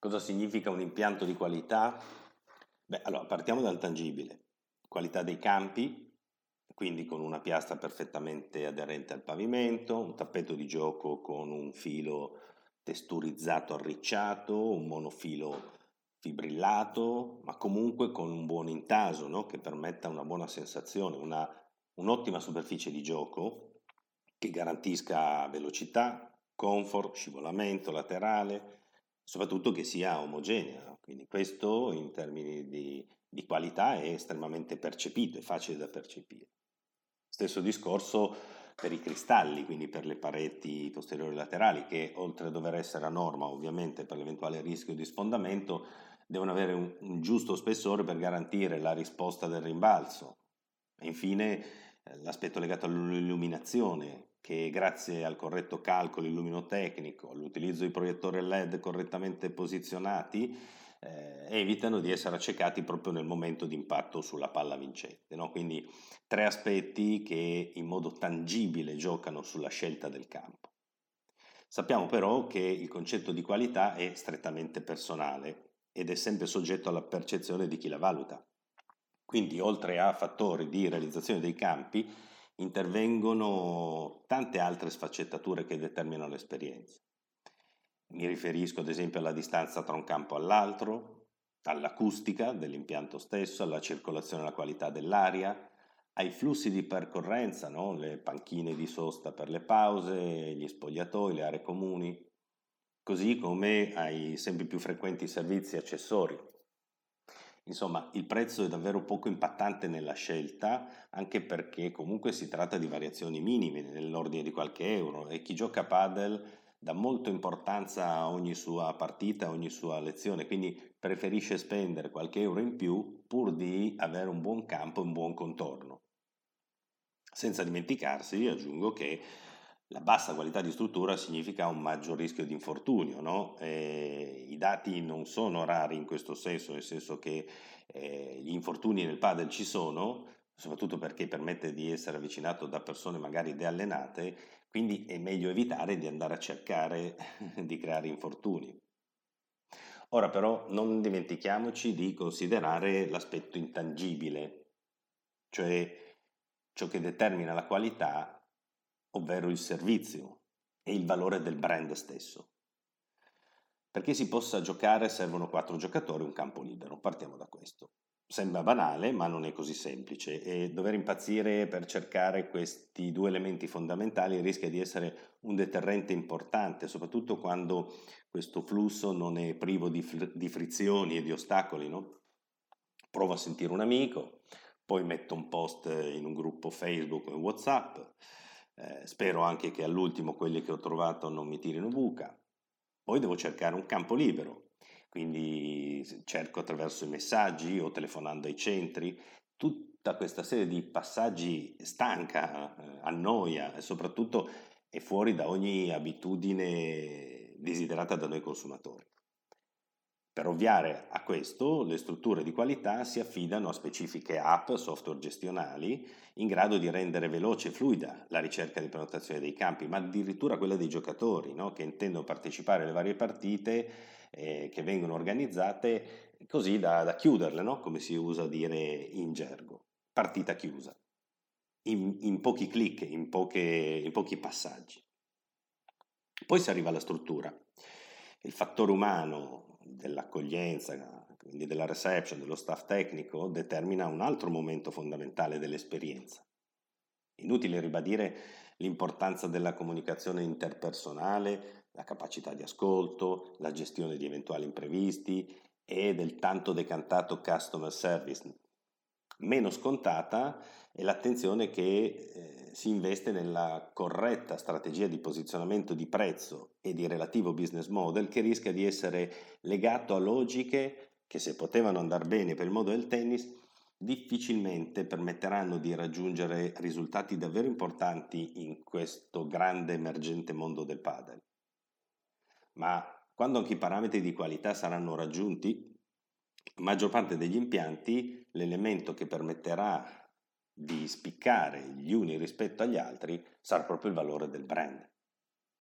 Cosa significa un impianto di qualità? Beh, allora partiamo dal tangibile. Qualità dei campi, quindi con una piastra perfettamente aderente al pavimento, un tappeto di gioco con un filo testurizzato arricciato, un monofilo fibrillato, ma comunque con un buon intaso no? che permetta una buona sensazione, una, un'ottima superficie di gioco che garantisca velocità, comfort, scivolamento laterale, soprattutto che sia omogenea. Quindi questo in termini di, di qualità è estremamente percepito, è facile da percepire. Stesso discorso per i cristalli, quindi per le pareti posteriori laterali, che oltre a dover essere a norma ovviamente per l'eventuale rischio di sfondamento, devono avere un, un giusto spessore per garantire la risposta del rimbalzo. E infine eh, l'aspetto legato all'illuminazione, che grazie al corretto calcolo illumino-tecnico, all'utilizzo di proiettori LED correttamente posizionati, eh, evitano di essere accecati proprio nel momento di impatto sulla palla vincente. No? Quindi tre aspetti che in modo tangibile giocano sulla scelta del campo. Sappiamo però che il concetto di qualità è strettamente personale ed è sempre soggetto alla percezione di chi la valuta. Quindi oltre a fattori di realizzazione dei campi, intervengono tante altre sfaccettature che determinano l'esperienza. Mi riferisco ad esempio alla distanza tra un campo all'altro, all'acustica dell'impianto stesso, alla circolazione e alla qualità dell'aria, ai flussi di percorrenza, no? le panchine di sosta per le pause, gli spogliatoi, le aree comuni, così come ai sempre più frequenti servizi accessori, Insomma, il prezzo è davvero poco impattante nella scelta, anche perché comunque si tratta di variazioni minime, nell'ordine di qualche euro, e chi gioca a padel dà molta importanza a ogni sua partita, a ogni sua lezione, quindi preferisce spendere qualche euro in più pur di avere un buon campo e un buon contorno. Senza dimenticarsi, aggiungo che la bassa qualità di struttura significa un maggior rischio di infortunio, no? eh, I dati non sono rari in questo senso, nel senso che eh, gli infortuni nel padel ci sono, soprattutto perché permette di essere avvicinato da persone magari deallenate, quindi è meglio evitare di andare a cercare di creare infortuni. Ora però non dimentichiamoci di considerare l'aspetto intangibile, cioè ciò che determina la qualità ovvero il servizio e il valore del brand stesso. Perché si possa giocare servono quattro giocatori e un campo libero, partiamo da questo. Sembra banale, ma non è così semplice e dover impazzire per cercare questi due elementi fondamentali rischia di essere un deterrente importante, soprattutto quando questo flusso non è privo di, fr- di frizioni e di ostacoli. No? Provo a sentire un amico, poi metto un post in un gruppo Facebook o in WhatsApp, eh, spero anche che all'ultimo quelli che ho trovato non mi tirino buca. Poi devo cercare un campo libero, quindi cerco attraverso i messaggi o telefonando ai centri. Tutta questa serie di passaggi stanca, eh, annoia e soprattutto è fuori da ogni abitudine desiderata da noi consumatori. Per ovviare a questo, le strutture di qualità si affidano a specifiche app, software gestionali, in grado di rendere veloce e fluida la ricerca di prenotazione dei campi, ma addirittura quella dei giocatori no? che intendono partecipare alle varie partite eh, che vengono organizzate così da, da chiuderle, no? come si usa dire in gergo. Partita chiusa, in, in pochi clic, in, in pochi passaggi. Poi si arriva alla struttura. Il fattore umano dell'accoglienza, quindi della reception, dello staff tecnico, determina un altro momento fondamentale dell'esperienza. Inutile ribadire l'importanza della comunicazione interpersonale, la capacità di ascolto, la gestione di eventuali imprevisti e del tanto decantato customer service. Meno scontata è l'attenzione che eh, si investe nella corretta strategia di posizionamento di prezzo e di relativo business model che rischia di essere legato a logiche che se potevano andare bene per il mondo del tennis difficilmente permetteranno di raggiungere risultati davvero importanti in questo grande emergente mondo del padel. Ma quando anche i parametri di qualità saranno raggiunti, maggior parte degli impianti l'elemento che permetterà di spiccare gli uni rispetto agli altri sarà proprio il valore del brand.